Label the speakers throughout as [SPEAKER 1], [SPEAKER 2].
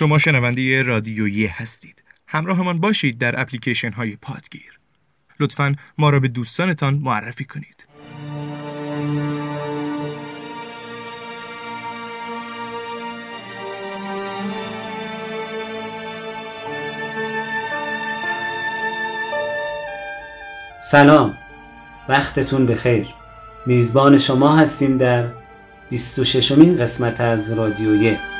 [SPEAKER 1] شما شنونده رادیویی هستید. همراهمان باشید در اپلیکیشن های پادگیر. لطفا ما را به دوستانتان معرفی کنید.
[SPEAKER 2] سلام وقتتون بخیر میزبان شما هستیم در 26 مین قسمت از رادیویه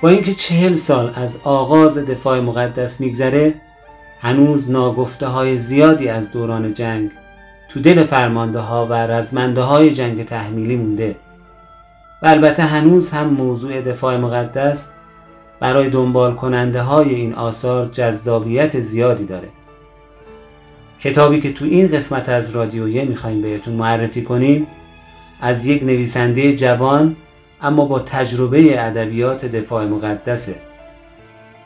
[SPEAKER 2] با اینکه چهل سال از آغاز دفاع مقدس میگذره هنوز ناگفته های زیادی از دوران جنگ تو دل فرمانده ها و رزمنده های جنگ تحمیلی مونده. و البته هنوز هم موضوع دفاع مقدس برای دنبال کننده های این آثار جذابیت زیادی داره. کتابی که تو این قسمت از رادیویه می‌خوایم بهتون معرفی کنیم از یک نویسنده جوان اما با تجربه ادبیات دفاع مقدسه.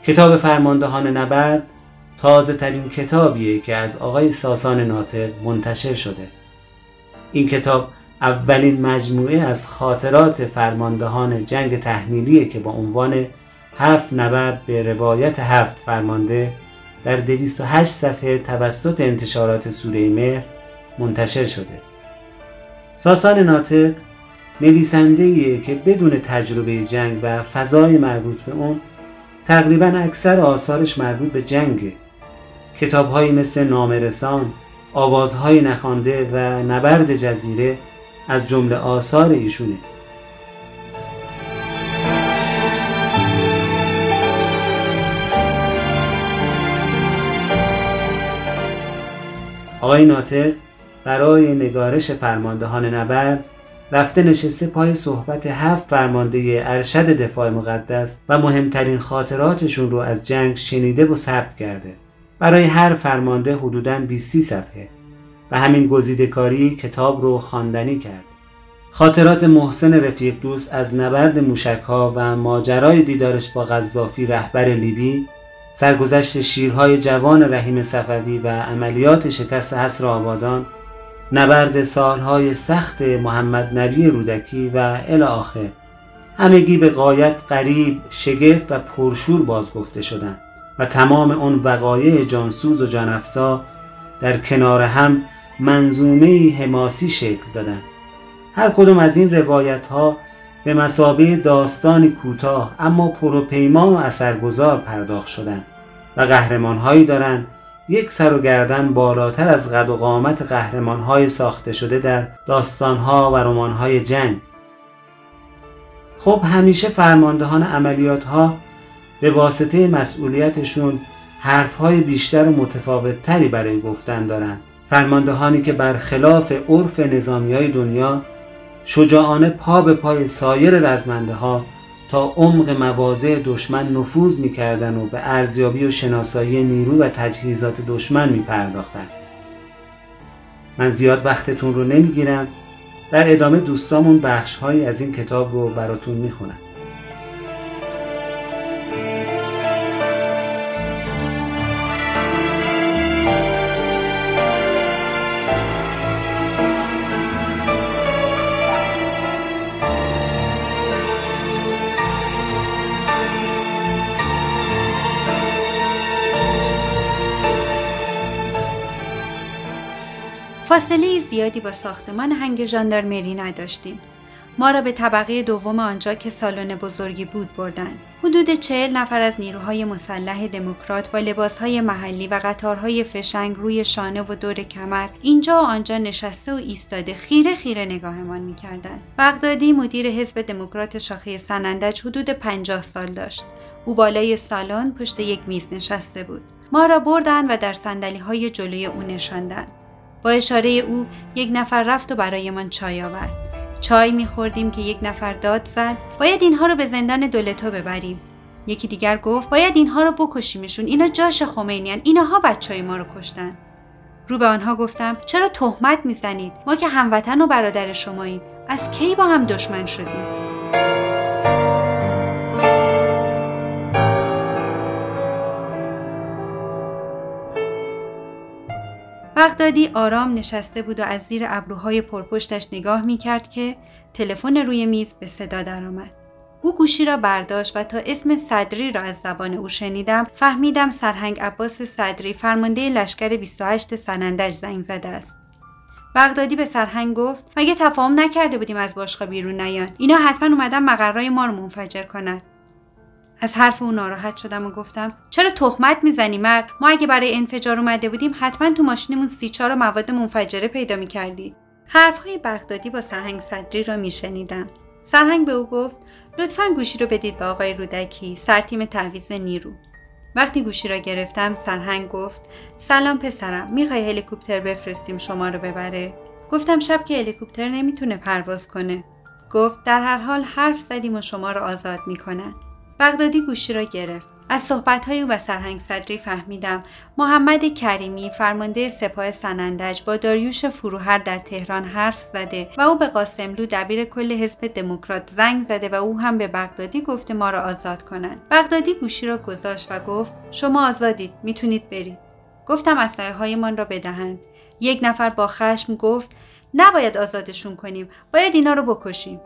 [SPEAKER 2] کتاب فرماندهان نبرد تازه ترین کتابیه که از آقای ساسان ناطق منتشر شده. این کتاب اولین مجموعه از خاطرات فرماندهان جنگ تحمیلیه که با عنوان هفت نبرد به روایت هفت فرمانده در 208 صفحه توسط انتشارات سوره مهر منتشر شده. ساسان ناطق نویسنده که بدون تجربه جنگ و فضای مربوط به اون تقریبا اکثر آثارش مربوط به جنگه کتابهایی مثل نامرسان، آوازهای نخوانده و نبرد جزیره از جمله آثار ایشونه. آقای ناطق برای نگارش فرماندهان نبرد رفته نشسته پای صحبت هفت فرمانده ارشد دفاع مقدس و مهمترین خاطراتشون رو از جنگ شنیده و ثبت کرده. برای هر فرمانده حدوداً 20 صفحه و همین گزیده کاری کتاب رو خواندنی کرد. خاطرات محسن رفیق دوست از نبرد موشک ها و ماجرای دیدارش با غذافی رهبر لیبی سرگذشت شیرهای جوان رحیم صفوی و عملیات شکست حسر آبادان نبرد سالهای سخت محمد نبی رودکی و الی آخر. همگی به قایت قریب شگفت و پرشور بازگفته شدند و تمام اون وقایع جانسوز و جانفسا در کنار هم منظومه حماسی شکل دادند. هر کدوم از این روایت ها به مسابه داستانی کوتاه اما پروپیمان و اثرگذار پرداخت شدند و قهرمان هایی دارند یک سر و گردن بالاتر از قد و قامت قهرمان های ساخته شده در داستان ها و رمان های جنگ. خب همیشه فرماندهان عملیات ها به واسطه مسئولیتشون حرف های بیشتر و متفاوت تری برای گفتن دارند. فرماندهانی که برخلاف عرف نظامی های دنیا شجاعانه پا به پای سایر رزمنده ها تا عمق مواضع دشمن نفوذ می‌کردن و به ارزیابی و شناسایی نیرو و تجهیزات دشمن میپرداختند من زیاد وقتتون رو نمی‌گیرم. در ادامه دوستامون بخش از این کتاب رو براتون می‌خونم.
[SPEAKER 3] فاصله زیادی با ساختمان هنگ ژاندارمری نداشتیم. ما را به طبقه دوم آنجا که سالن بزرگی بود بردند. حدود چهل نفر از نیروهای مسلح دموکرات با لباسهای محلی و قطارهای فشنگ روی شانه و دور کمر اینجا و آنجا نشسته و ایستاده خیره خیره نگاهمان می‌کردند بغدادی مدیر حزب دموکرات شاخه سنندج حدود پنجاه سال داشت او بالای سالن پشت یک میز نشسته بود ما را بردند و در سندلی های جلوی او نشاندند با اشاره او یک نفر رفت و برایمان چای آورد. چای میخوردیم که یک نفر داد زد. باید اینها رو به زندان دولتو ببریم. یکی دیگر گفت باید اینها رو بکشیمشون. اینا جاش خمینیان اینها بچه ما رو کشتن. رو به آنها گفتم چرا تهمت می‌زنید؟ ما که هموطن و برادر شماییم. از کی با هم دشمن شدیم؟ بغدادی آرام نشسته بود و از زیر ابروهای پرپشتش نگاه می کرد که تلفن روی میز به صدا درآمد. او گوشی را برداشت و تا اسم صدری را از زبان او شنیدم فهمیدم سرهنگ عباس صدری فرمانده لشکر 28 سنندج زنگ زده است. بغدادی به سرهنگ گفت مگه تفاهم نکرده بودیم از باشگاه بیرون نیان اینا حتما اومدن مقرای ما رو منفجر کنند از حرف او ناراحت شدم و گفتم چرا تهمت می‌زنی مرد؟ ما اگه برای انفجار اومده بودیم حتما تو ماشینمون سی چهار مواد منفجره پیدا می‌کردی. حرفهای بغدادی با سرهنگ صدری را میشنیدم. سرهنگ به او گفت لطفا گوشی رو بدید به آقای رودکی سرتیم تعویز نیرو. وقتی گوشی را گرفتم سرهنگ گفت سلام پسرم می‌خوای هلیکوپتر بفرستیم شما رو ببره؟ گفتم شب که هلیکوپتر نمی‌تونه پرواز کنه. گفت در هر حال حرف زدیم و شما را آزاد می‌کنن. بغدادی گوشی را گرفت. از صحبتهای او و سرهنگ صدری فهمیدم. محمد کریمی فرمانده سپاه سنندج با داریوش فروهر در تهران حرف زده و او به قاسملو دبیر کل حزب دموکرات زنگ زده و او هم به بغدادی گفته ما را آزاد کنند. بغدادی گوشی را گذاشت و گفت شما آزادید می‌تونید برید. گفتم اسلحه هایمان را بدهند. یک نفر با خشم گفت نباید آزادشون کنیم باید اینا رو بکشیم.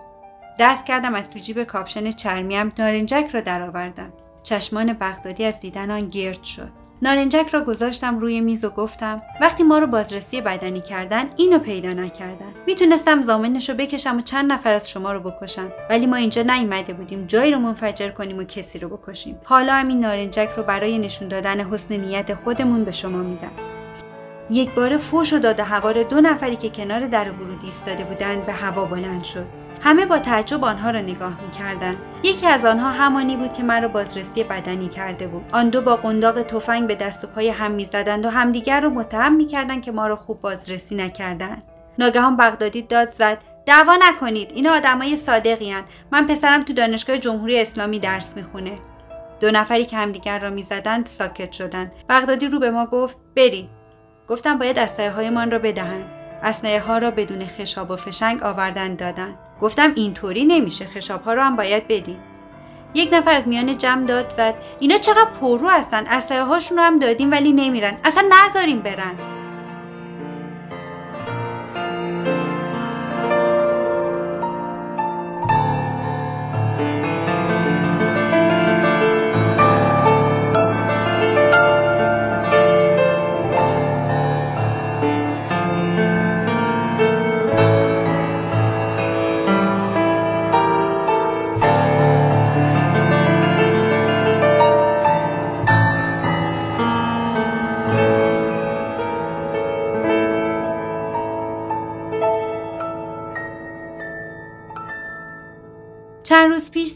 [SPEAKER 3] دست کردم از تو جیب کاپشن چرمیم نارنجک را درآوردم. چشمان بغدادی از دیدن آن گرد شد. نارنجک را گذاشتم روی میز و گفتم وقتی ما رو بازرسی بدنی کردن اینو پیدا نکردن. می‌تونستم زامنش رو بکشم و چند نفر از شما رو بکشم. ولی ما اینجا نیومده بودیم جایی رو منفجر کنیم و کسی رو بکشیم. حالا همین نارنجک رو برای نشون دادن حسن نیت خودمون به شما میدم. یک بار فوش و داده هوار دو نفری که کنار در ورودی ایستاده بودند به هوا بلند شد. همه با تعجب آنها را نگاه می‌کردند. یکی از آنها همانی بود که مرا بازرسی بدنی کرده بود. آن دو با قنداق تفنگ به دست و پای هم می‌زدند و همدیگر را متهم می‌کردند که ما را خوب بازرسی نکردند. ناگهان بغدادی داد زد دعوا نکنید اینا آدمای صادقیان من پسرم تو دانشگاه جمهوری اسلامی درس می‌خونه. دو نفری که همدیگر را می‌زدند ساکت شدند. بغدادی رو به ما گفت برید. گفتم باید اسلحه هایمان را بدهند. اسلحه ها را بدون خشاب و فشنگ آوردن دادن. گفتم اینطوری نمیشه خشاب ها رو هم باید بدین. یک نفر از میان جمع داد زد. اینا چقدر پررو هستن. اسلحه هاشون رو هم دادیم ولی نمیرن. اصلا نذاریم برن.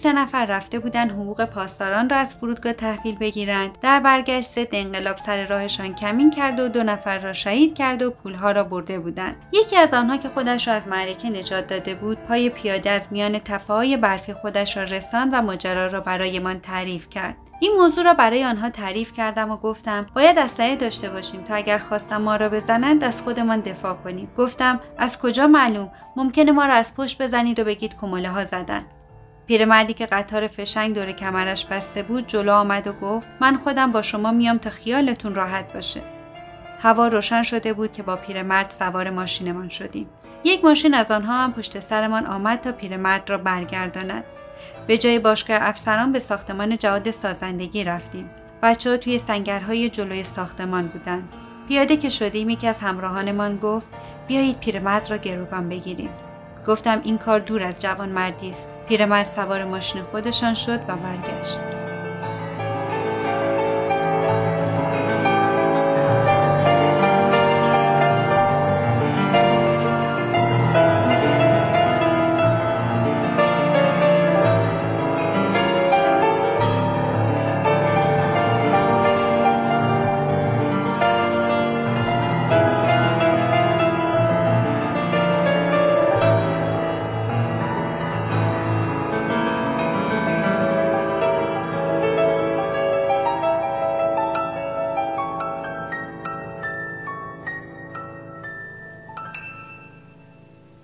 [SPEAKER 3] سه نفر رفته بودن حقوق پاسداران را از فرودگاه تحویل بگیرند. در برگشت ضد انقلاب سر راهشان کمین کرد و دو نفر را شهید کرد و پولها را برده بودند. یکی از آنها که خودش را از معرکه نجات داده بود پای پیاده از میان تپه های برفی خودش را رساند و ماجرا را برایمان تعریف کرد. این موضوع را برای آنها تعریف کردم و گفتم باید اسلحه داشته باشیم تا اگر خواستم ما را بزنند از خودمان دفاع کنیم. گفتم از کجا معلوم؟ ممکنه ما را از پشت بزنید و بگید کمله ها زدن. پیرمردی که قطار فشنگ دور کمرش بسته بود جلو آمد و گفت من خودم با شما میام تا خیالتون راحت باشه. هوا روشن شده بود که با پیرمرد سوار ماشینمان شدیم. یک ماشین از آنها هم پشت سرمان آمد تا پیرمرد را برگرداند. به جای باشگاه افسران به ساختمان جواد سازندگی رفتیم. بچه ها توی سنگرهای جلوی ساختمان بودند. پیاده که شدیم یکی از همراهانمان گفت بیایید پیرمرد را گروگان بگیریم. گفتم این کار دور از جوان مردی است. پیرمرد سوار ماشین خودشان شد و برگشت.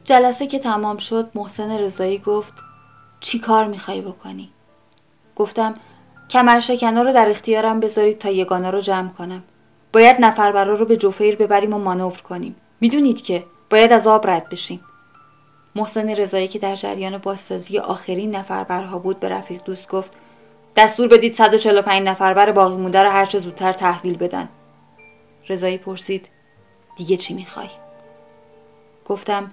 [SPEAKER 4] جلسه که تمام شد محسن رضایی گفت چی کار می‌خوای بکنی؟ گفتم کمر شکنه رو در اختیارم بذارید تا یگانه رو جمع کنم. باید نفربرا رو به جوفیر ببریم و مانور کنیم. می‌دونید که باید از آب رد بشیم. محسن رضایی که در جریان بازسازی آخرین نفربرها بود به رفیق دوست گفت دستور بدید 145 نفربر باقی مونده رو هرچه زودتر تحویل بدن. رضایی پرسید دیگه چی می‌خوای؟ گفتم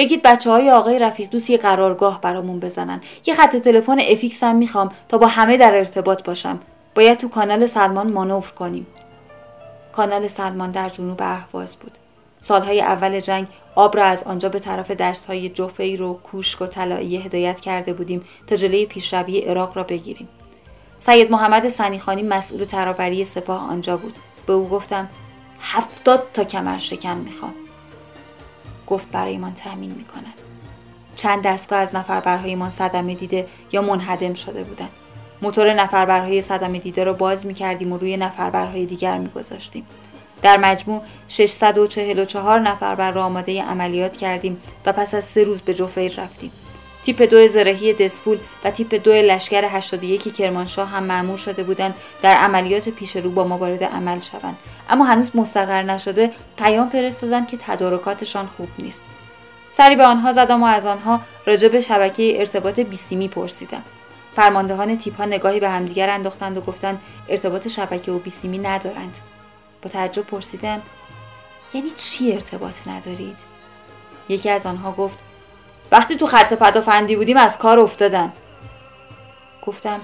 [SPEAKER 4] بگید بچه های آقای رفیق دوست یه قرارگاه برامون بزنن. یه خط تلفن افیکس هم می‌خوام تا با همه در ارتباط باشم. باید تو کانال سلمان مانور کنیم. کانال سلمان در جنوب اهواز بود. سالهای اول جنگ آب را از آنجا به طرف دشتهای جوفیر و کوشک و طلایی هدایت کرده بودیم تا جلوی پیشروی عراق را بگیریم. سید محمد سنیخانی مسئول ترابری سپاه آنجا بود. به او گفتم هفتاد تا کمر شکن می‌خوام. گفت برایمان تأمین می‌کند. چند دستگاه از نفربرهایمان صدمه دیده یا منهدم شده بودند. موتور نفربرهای صدمه دیده را باز می‌کردیم و روی نفربرهای دیگر میگذاشتیم. در مجموع 644 نفربر را آماده عملیات کردیم و پس از سه روز به جوفیر رفتیم. تیپ دو زرهی دسپول و تیپ دو لشکر 81 کرمانشاه هم معمور شده بودند در عملیات پیش رو با ما وارد عمل شوند. اما هنوز مستقر نشده پیام فرستادند که تدارکاتشان خوب نیست. سری به آنها زدم و از آنها راجع به شبکه ارتباط بیسیمی پرسیدم. فرماندهان تیپ ها نگاهی به همدیگر انداختند و گفتند ارتباط شبکه و بیسیمی ندارند. با تعجب پرسیدم یعنی چی ارتباط ندارید؟ یکی از آنها گفت وقتی تو خط پدافندی بودیم از کار افتادن. گفتم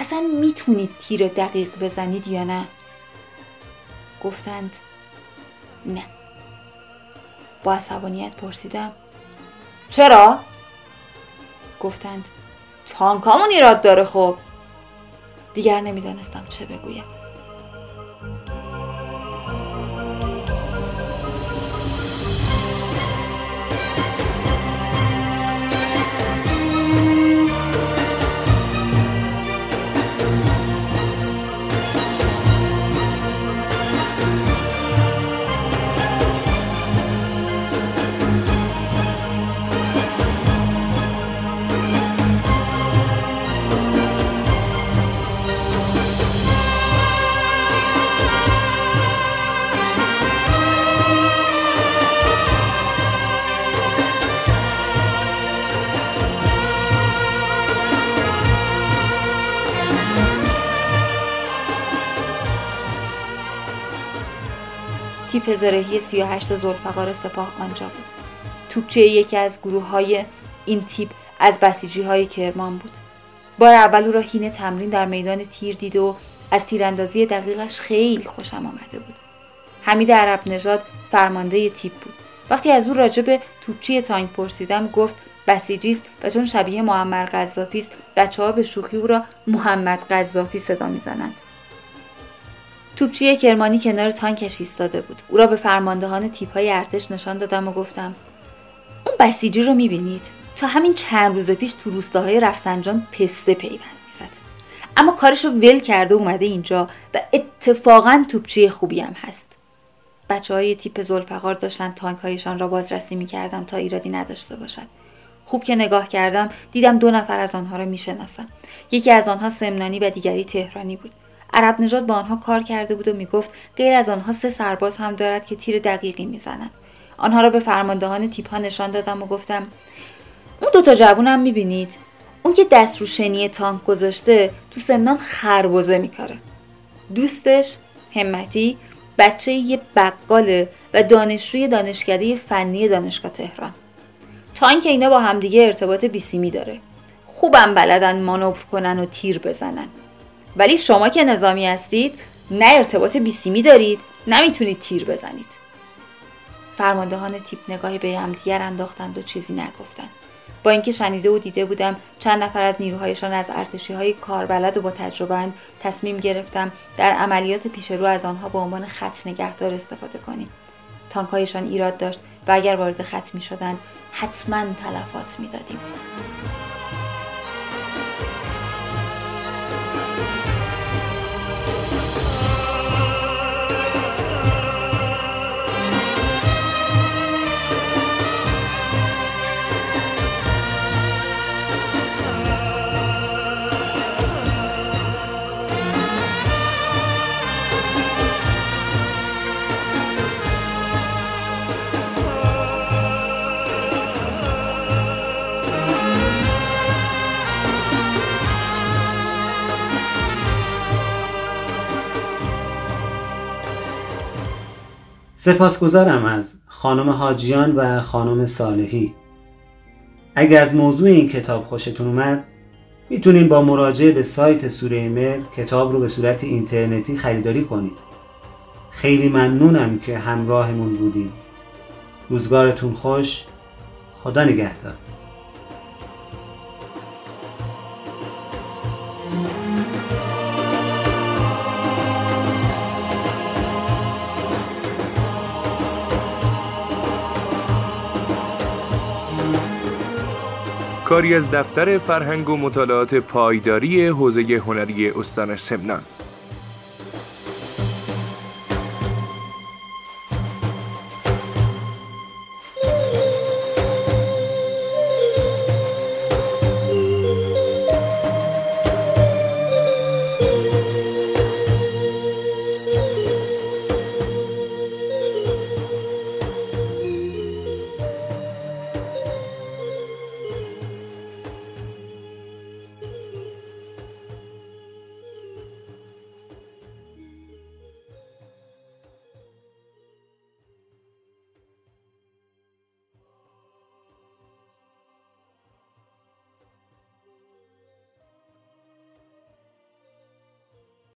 [SPEAKER 4] اصلا می‌تونید تیر دقیق بزنید یا نه؟ گفتند نه. با عصبانیت پرسیدم چرا؟ گفتند تانکامون ایراد داره خب. دیگر نمی‌دانستم چه بگویم. تیپ زرهی 38 زلفقار سپاه آنجا بود. توپچه یکی از گروه های این تیپ از بسیجی های کرمان بود. بار اول او را هین تمرین در میدان تیر دیده و از تیراندازی دقیقش خیلی خوشم آمده بود. حمید عرب نژاد فرمانده تیپ بود. وقتی از او راجع به توپچی تانک پرسیدم گفت بسیجی است و چون شبیه معمر قذافی است بچه ها به شوخی او را محمد قذافی صدا می‌زنند توپچی کرمانی کنار تانکش ایستاده بود. او را به فرماندهان های ارتش نشان دادم و گفتم اون بسیجی رو می‌بینید؟ تا همین چند روز پیش تو روستاهای رفسنجان پسته پیوند می‌زد. اما کارش رو ول کرده اومده اینجا و اتفاقا توپچی خوبی هم هست. بچه های تیپ زلفقار داشتن تانک هایشان را بازرسی می‌کردن تا ایرادی نداشته باشد خوب که نگاه کردم دیدم دو نفر از آنها را می‌شناسم یکی از آنها سمنانی و دیگری تهرانی بود. عرب نژاد با آنها کار کرده بود و می‌گفت غیر از آنها سه سرباز هم دارد که تیر دقیقی می‌زنند. آنها را به فرماندهان تیپ ها نشان دادم و گفتم اون دوتا جوون هم می‌بینید؟ اون که دست رو شنی تانک گذاشته تو سمنان خربوزه میکاره. دوستش همتی بچه یه بقاله و دانشجوی دانشکده فنی دانشگاه تهران. تانک اینا با همدیگه ارتباط بیسیمی داره. خوبم بلدن مانور کنن و تیر بزنن. ولی شما که نظامی هستید نه ارتباط بیسیمی دارید نمی‌تونید تیر بزنید. فرماندهان تیپ نگاهی به همدیگر انداختند و چیزی نگفتند. با اینکه شنیده و دیده بودم چند نفر از نیروهایشان از ارتشی های کاربلد و با تجربه تصمیم گرفتم در عملیات پیش رو از آنها به عنوان خط نگهدار استفاده کنیم. تانکهایشان ایراد داشت و اگر وارد خط می شدند حتما تلفات می دادیم.
[SPEAKER 2] سپاسگزارم از خانم حاجیان و خانم صالحی. اگر از موضوع این کتاب خوشتون اومد می‌تونین با مراجعه به سایت سوره مر کتاب رو به صورت اینترنتی خریداری کنید. خیلی ممنونم که همراهمون بودیم روزگارتون خوش. خدا نگهدار.
[SPEAKER 1] کاری از دفتر فرهنگ و مطالعات پایداری حوزه هنری استان سمنان.